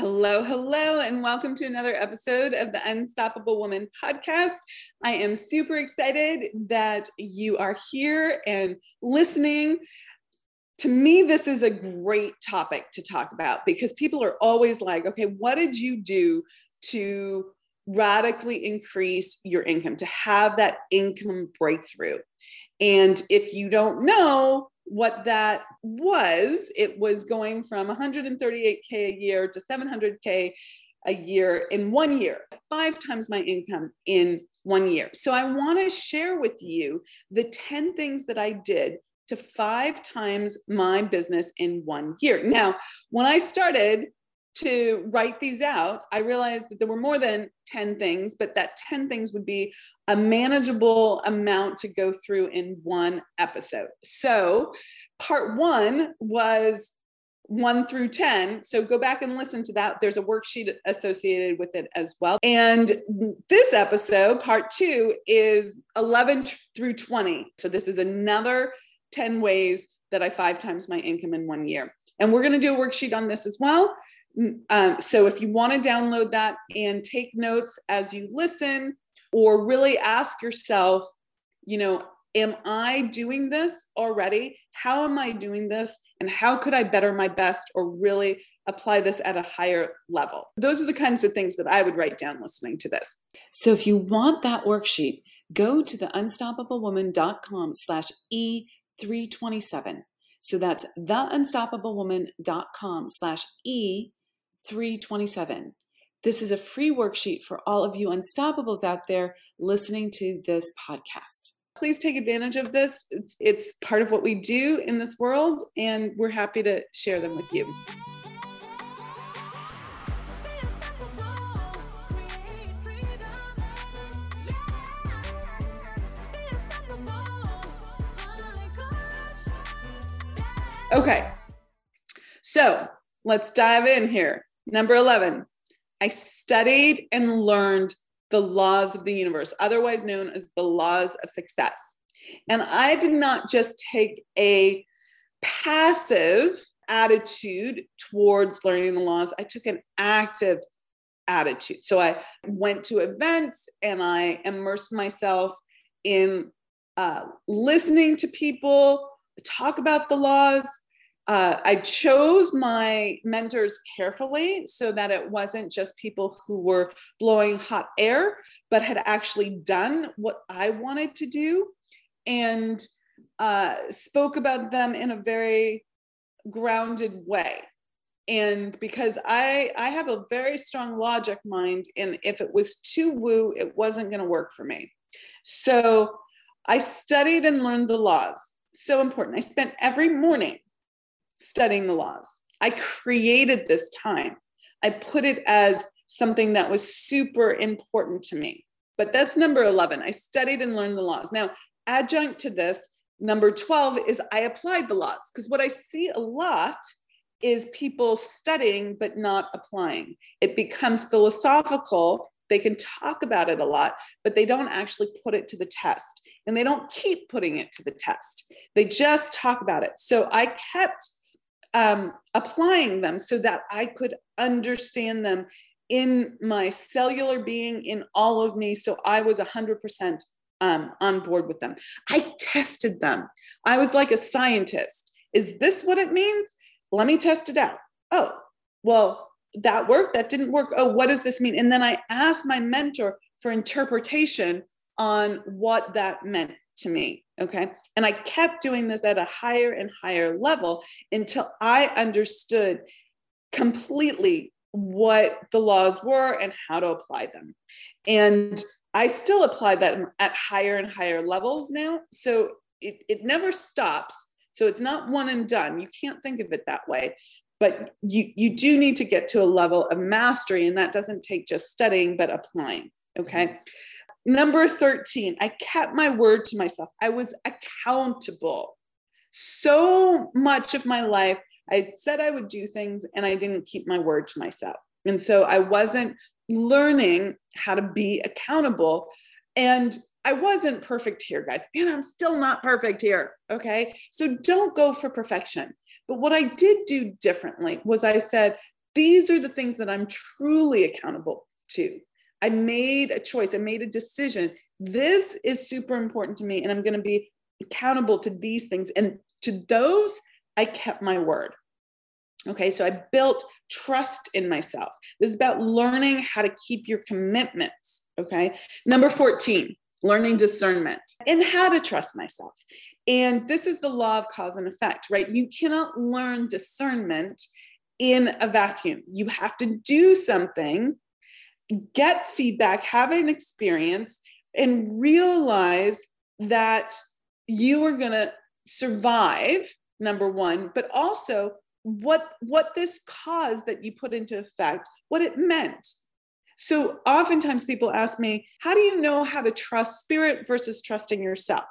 Hello, hello, and welcome to another episode of the Unstoppable Woman podcast. I am super excited that you are here and listening. To me, this is a great topic to talk about because people are always like, okay, what did you do to radically increase your income, to have that income breakthrough? And if you don't know, what that was, it was going from 138K a year to 700K a year in one year, five times my income in one year. So I want to share with you the 10 things that I did to five times my business in one year. Now, when I started to write these out, I realized that there were more than 10 things, but that 10 things would be a manageable amount to go through in one episode. So, part one was one through 10. So, go back and listen to that. There's a worksheet associated with it as well. And this episode, part two, is 11 through 20. So, this is another 10 ways that I five times my income in one year. And we're going to do a worksheet on this as well. Um, so if you want to download that and take notes as you listen, or really ask yourself, you know, am I doing this already? How am I doing this? And how could I better my best or really apply this at a higher level? Those are the kinds of things that I would write down listening to this. So if you want that worksheet, go to the unstoppablewoman.com slash E327. So that's theunstoppablewoman.com slash E 327. This is a free worksheet for all of you unstoppables out there listening to this podcast. Please take advantage of this. It's, it's part of what we do in this world, and we're happy to share them with you. Okay, so let's dive in here. Number 11, I studied and learned the laws of the universe, otherwise known as the laws of success. And I did not just take a passive attitude towards learning the laws, I took an active attitude. So I went to events and I immersed myself in uh, listening to people talk about the laws, uh, I chose my mentors carefully so that it wasn't just people who were blowing hot air, but had actually done what I wanted to do and uh, spoke about them in a very grounded way. And because I, I have a very strong logic mind, and if it was too woo, it wasn't going to work for me. So I studied and learned the laws. So important. I spent every morning studying the laws. I created this time. I put it as something that was super important to me. But that's number 11. I studied and learned the laws. Now, adjunct to this, number 12 is I applied the laws because what I see a lot is people studying but not applying. It becomes philosophical. They can talk about it a lot, but they don't actually put it to the test and they don't keep putting it to the test. They just talk about it. So I kept um, applying them so that I could understand them in my cellular being, in all of me. So I was 100% um, on board with them. I tested them. I was like a scientist. Is this what it means? Let me test it out. Oh, well, that worked. That didn't work. Oh, what does this mean? And then I asked my mentor for interpretation on what that meant to me. Okay. And I kept doing this at a higher and higher level until I understood completely what the laws were and how to apply them. And I still apply that at higher and higher levels now. So it, it never stops. So it's not one and done. You can't think of it that way. But you, you do need to get to a level of mastery, and that doesn't take just studying, but applying. Okay. Number 13, I kept my word to myself. I was accountable. So much of my life, I said I would do things and I didn't keep my word to myself. And so I wasn't learning how to be accountable. And I wasn't perfect here, guys, and I'm still not perfect here. Okay. So don't go for perfection. But what I did do differently was I said, these are the things that I'm truly accountable to. I made a choice, I made a decision. This is super important to me, and I'm going to be accountable to these things. And to those, I kept my word. Okay, so I built trust in myself. This is about learning how to keep your commitments. Okay, number 14, learning discernment and how to trust myself. And this is the law of cause and effect, right? You cannot learn discernment in a vacuum. You have to do something, get feedback, have an experience, and realize that you are going to survive number one but also what what this cause that you put into effect what it meant. So oftentimes people ask me how do you know how to trust spirit versus trusting yourself?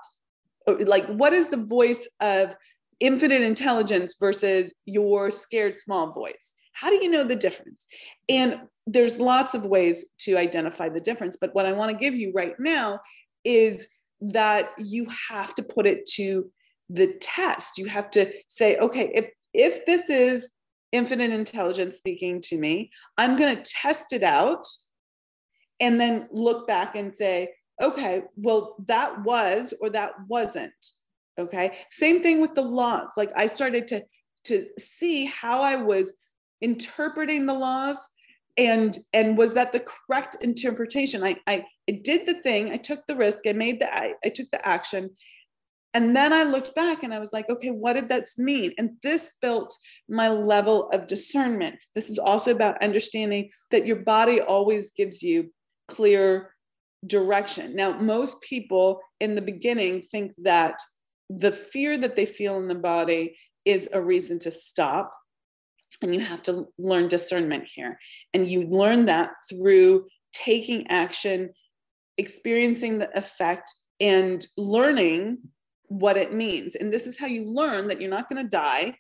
Oh, like what is the voice of infinite intelligence versus your scared small voice how do you know the difference and there's lots of ways to identify the difference but what i want to give you right now is that you have to put it to the test. You have to say, okay, if if this is infinite intelligence speaking to me, I'm going to test it out and then look back and say, okay, well, that was or that wasn't. Okay. Same thing with the laws. Like I started to to see how I was interpreting the laws? And and was that the correct interpretation? I, I i did the thing i took the risk i made the I, I took the action. And then i looked back and i was like okay what did that mean? And this built my level of discernment. This is also about understanding that your body always gives you clear direction. Now most people in the beginning think that the fear that they feel in the body is a reason to stop and you have to learn discernment here. And you learn that through taking action, experiencing the effect, and learning what it means. And this is how you learn that you're not going to die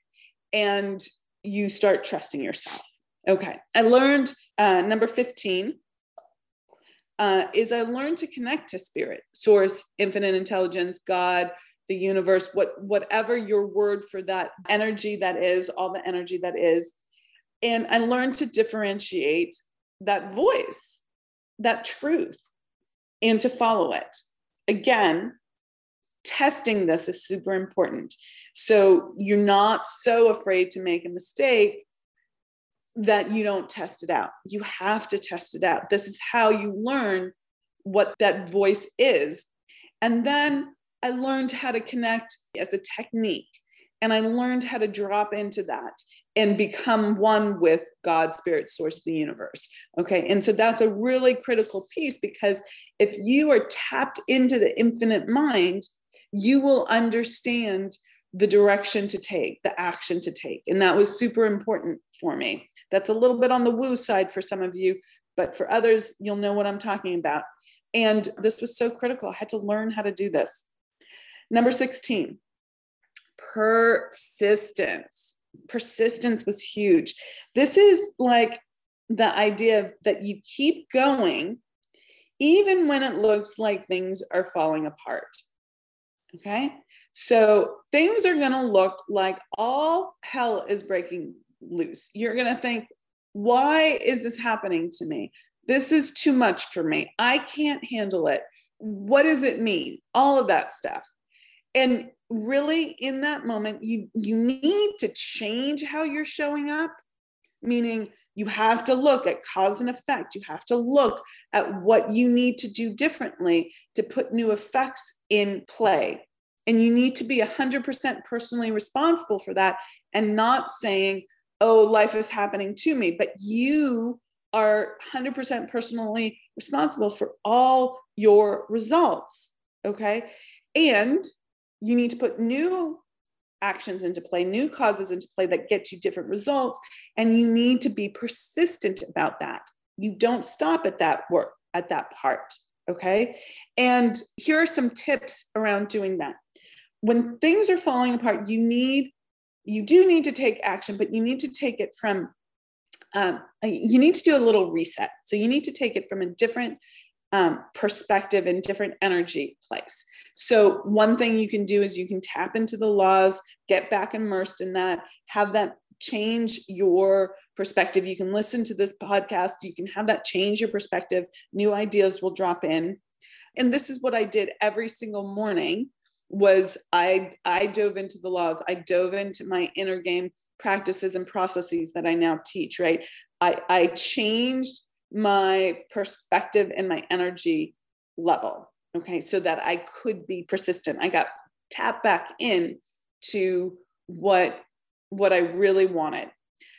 and you start trusting yourself. Okay. I learned uh, number 15 uh, is I learned to connect to spirit, source, infinite intelligence, God, the universe, what whatever your word for that energy that is, all the energy that is. And I learned to differentiate that voice, that truth, and to follow it. Again, testing this is super important. So you're not so afraid to make a mistake that you don't test it out. You have to test it out. This is how you learn what that voice is. And then I learned how to connect as a technique. And I learned how to drop into that and become one with God, Spirit, Source the universe. Okay. And so that's a really critical piece because if you are tapped into the infinite mind, you will understand the direction to take, the action to take. And that was super important for me. That's a little bit on the woo side for some of you, but for others, you'll know what I'm talking about. And this was so critical. I had to learn how to do this. Number 16, persistence. Persistence was huge. This is like the idea that you keep going even when it looks like things are falling apart. Okay. So things are going to look like all hell is breaking loose. You're going to think, why is this happening to me? This is too much for me. I can't handle it. What does it mean? All of that stuff and really in that moment you you need to change how you're showing up meaning you have to look at cause and effect. You have to look at what you need to do differently to put new effects in play. And you need to be 100% personally responsible for that and not saying oh life is happening to me but you are 100% personally responsible for all your results okay? And you need to put new actions into play, new causes into play that get you different results. And you need to be persistent about that. You don't stop at that work, at that part. Okay. And here are some tips around doing that. When things are falling apart, you need, you do need to take action, but you need to take it from, um, you need to do a little reset. So you need to take it from a different um, perspective and different energy place. So, one thing you can do is you can tap into the laws, get back immersed in that, have that change your perspective. You can listen to this podcast, you can have that change your perspective. New ideas will drop in. And this is what I did every single morning was I I dove into the laws. I dove into my inner game practices and processes that I now teach, right? I I changed my perspective and my energy level, okay, so that I could be persistent. I got tapped back in to what what I really wanted.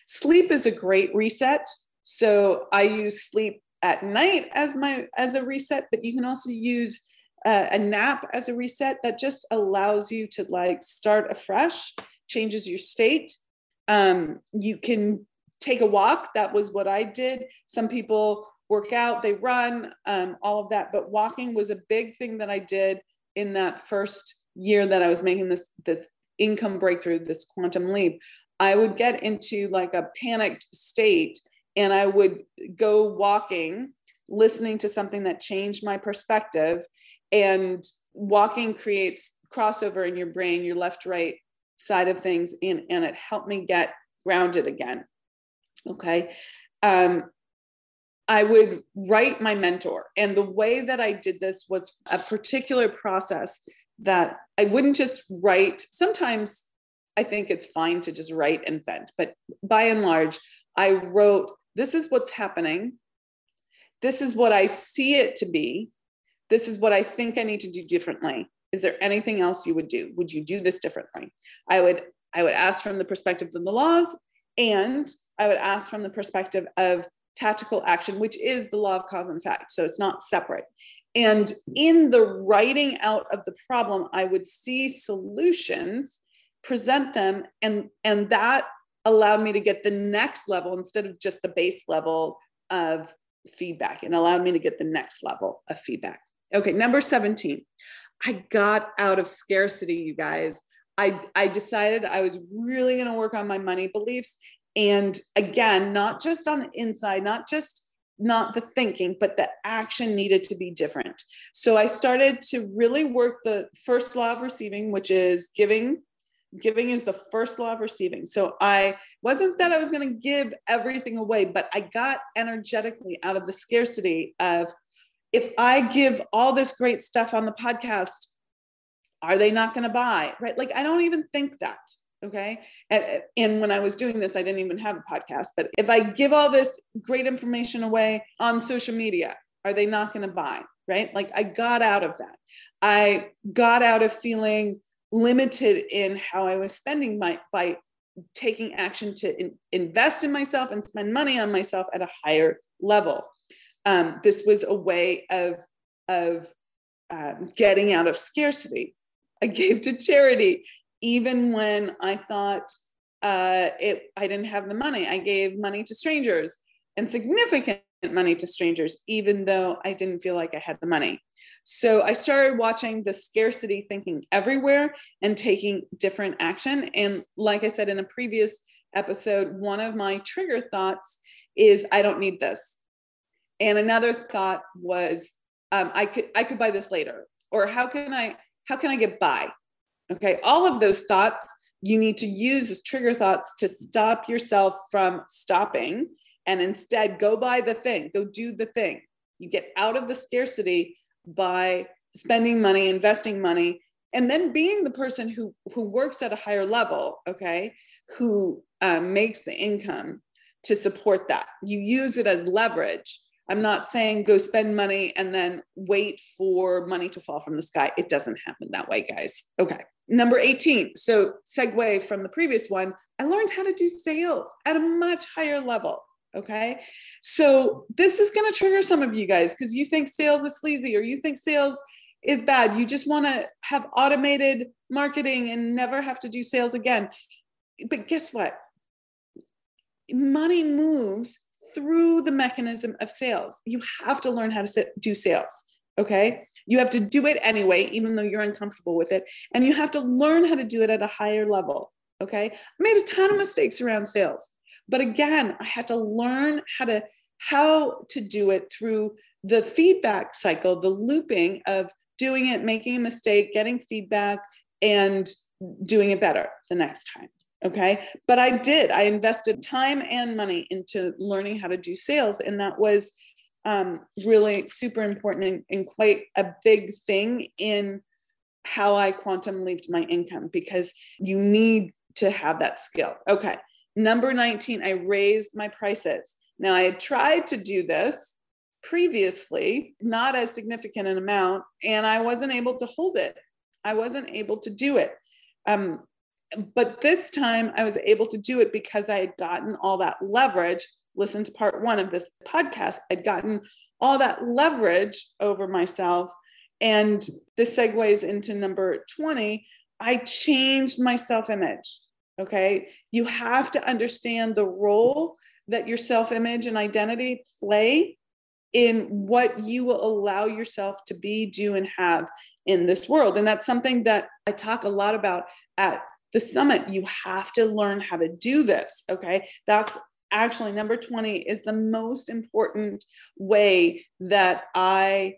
Sleep is a great reset. So I use sleep at night as my as a reset, but you can also use uh, a nap as a reset that just allows you to like start afresh, changes your state. Um, you can take a walk. That was what I did. Some people work out, they run, um, all of that. But walking was a big thing that I did in that first year that I was making this this income breakthrough, this quantum leap. I would get into like a panicked state and I would go walking, listening to something that changed my perspective. And walking creates crossover in your brain, your left, right side of things, and, and it helped me get grounded again. Okay. Um, I would write my mentor. And the way that I did this was a particular process that I wouldn't just write. Sometimes I think it's fine to just write and vent, but by and large, I wrote, This is what's happening. This is what I see it to be. This is what I think I need to do differently. Is there anything else you would do? Would you do this differently? I would I would ask from the perspective of the laws and I would ask from the perspective of tactical action, which is the law of cause and effect. So it's not separate. And in the writing out of the problem, I would see solutions, present them, and, and that allowed me to get the next level instead of just the base level of feedback and allowed me to get the next level of feedback. Okay, number 17. I got out of scarcity, you guys. I, I decided I was really going to work on my money beliefs. And again, not just on the inside, not just not the thinking, but the action needed to be different. So I started to really work the first law of receiving, which is giving. Giving is the first law of receiving. So I wasn't that I was going to give everything away, but I got energetically out of the scarcity of if I give all this great stuff on the podcast, are they not going to buy? Right? Like I don't even think that okay. And, and when i was doing this i didn't even have a podcast but if i give all this great information away on social media are they not going to buy right? Like i got out of that. I got out of feeling limited in how i was spending my by taking action to in, invest in myself and spend money on myself at a higher level. Um, this was a way of of um, getting out of scarcity. I gave to charity even when I thought uh, it, I didn't have the money, I gave money to strangers and significant money to strangers, even though I didn't feel like I had the money. So I started watching the scarcity thinking everywhere and taking different action. And like I said in a previous episode, one of my trigger thoughts is I don't need this. And another thought was um, I could I could buy this later, or how can I how can I get by? Okay, all of those thoughts you need to use as trigger thoughts to stop yourself from stopping and instead go buy the thing, go do the thing. You get out of the scarcity by spending money, investing money, and then being the person who who works at a higher level, okay, who um, makes the income to support that. You use it as leverage. I'm not saying go spend money and then wait for money to fall from the sky. It doesn't happen that way, guys. Okay. Number 18. So, segue from the previous one, I learned how to do sales at a much higher level. Okay. So, this is going to trigger some of you guys because you think sales is sleazy or you think sales is bad. You just want to have automated marketing and never have to do sales again. But guess what? Money moves through the mechanism of sales. You have to learn how to do sales. Okay. You have to do it anyway, even though you're uncomfortable with it. And you have to learn how to do it at a higher level. Okay. I made a ton of mistakes around sales. But again, I had to learn how to how to do it through the feedback cycle, the looping of doing it, making a mistake, getting feedback, and doing it better the next time. Okay. But I did. I invested time and money into learning how to do sales. And that was um, really super important and, and quite a big thing in how I quantum leaped my income because you need to have that skill. Okay. Number 19, I raised my prices. Now, I had tried to do this previously, not as significant an amount, and I wasn't able to hold it. I wasn't able to do it. Um, but this time I was able to do it because I had gotten all that leverage. Listen to part one of this podcast. I'd gotten all that leverage over myself. And this segues into number 20. I changed my self image. Okay. You have to understand the role that your self image and identity play in what you will allow yourself to be, do, and have in this world. And that's something that I talk a lot about at the summit. You have to learn how to do this. Okay. That's actually number 20 is the most important way that I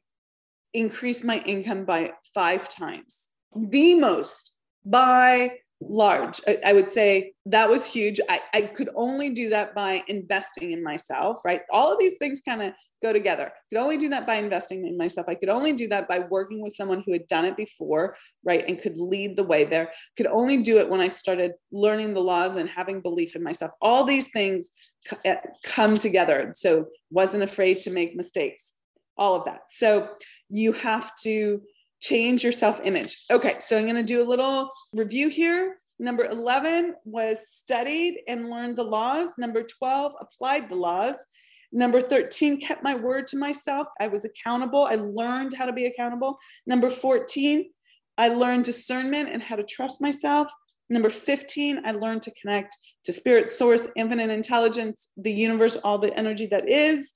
increase my income by five times. The most by large. I, I, would say that was huge. I, I could only do that by investing in myself, right? All of these things kind of go together. I could only do that by investing in myself. I could only do that by working with someone who had done it before, right? And could lead the way there. Could only do it when I started learning the laws and having belief in myself. All these things eh, come together. So wasn't afraid to make mistakes, all of that. So you have to change your self image. Okay, so I'm going to do a little review here. Number 11 was studied and learned the laws. Number 12, applied the laws. Number 13, kept my word to myself. I was accountable. I learned how to be accountable. Number 14, I learned discernment and how to trust myself. Number 15, I learned to connect to spirit, source, infinite intelligence, the universe, all the energy that is.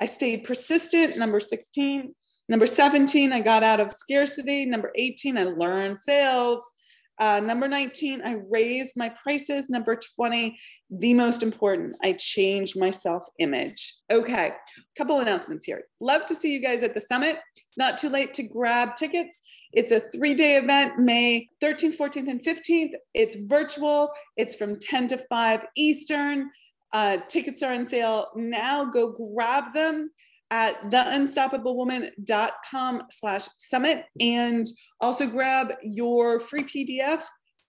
I stayed persistent. Number 16, Number 17, I got out of scarcity. Number 18, I learned sales. Uh, number 19, I raised my prices. Number 20, the most important, I changed my self image. Okay, couple announcements here. Love to see you guys at the summit. Not too late to grab tickets. It's a three day event, May 13th, 14th, and 15th. It's virtual, it's from 10 to 5 Eastern. Uh, tickets are on sale now. Go grab them at theunstoppablewoman.com slash summit. And also grab your free pdf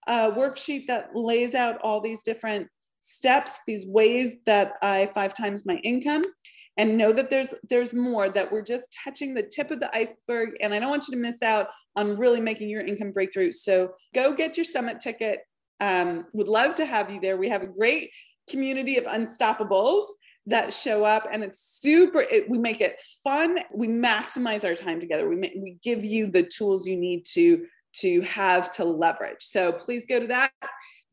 uh, worksheet that lays out all these different steps these ways that i five times my income. And know that there's there's more that we're just touching the tip of the iceberg. And i don't want you to miss out on really making your income breakthrough. So go get your summit ticket. Um, would love to have you there. We have a great community of unstoppables that show up and it's super it, we make it fun. We maximize our time together. We, we give you the tools you need to to have to leverage. So please go to that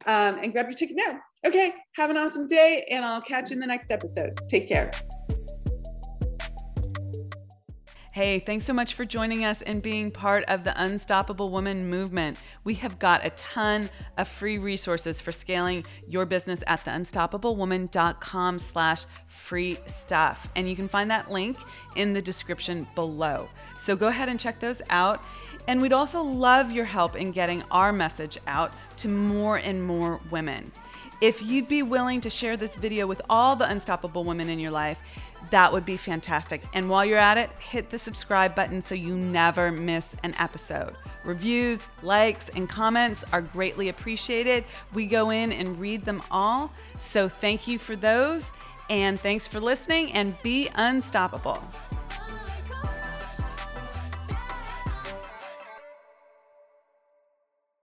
um, and grab your ticket now. Okay have an awesome day and i'll catch you in the next episode. Take care Hey, thanks so much for joining us and being part of the Unstoppable Woman movement. We have got a ton of free resources for scaling your business at theunstoppablewoman.com slash free stuff. And you can find that link in the description below. So go ahead and check those out. And we'd also love your help in getting our message out to more and more women. If you'd be willing to share this video with all the unstoppable women in your life, that would be fantastic. And while you're at it, hit the subscribe button so you never miss an episode. Reviews, likes, and comments are greatly appreciated. We go in and read them all. So thank you for those. And thanks for listening and be unstoppable.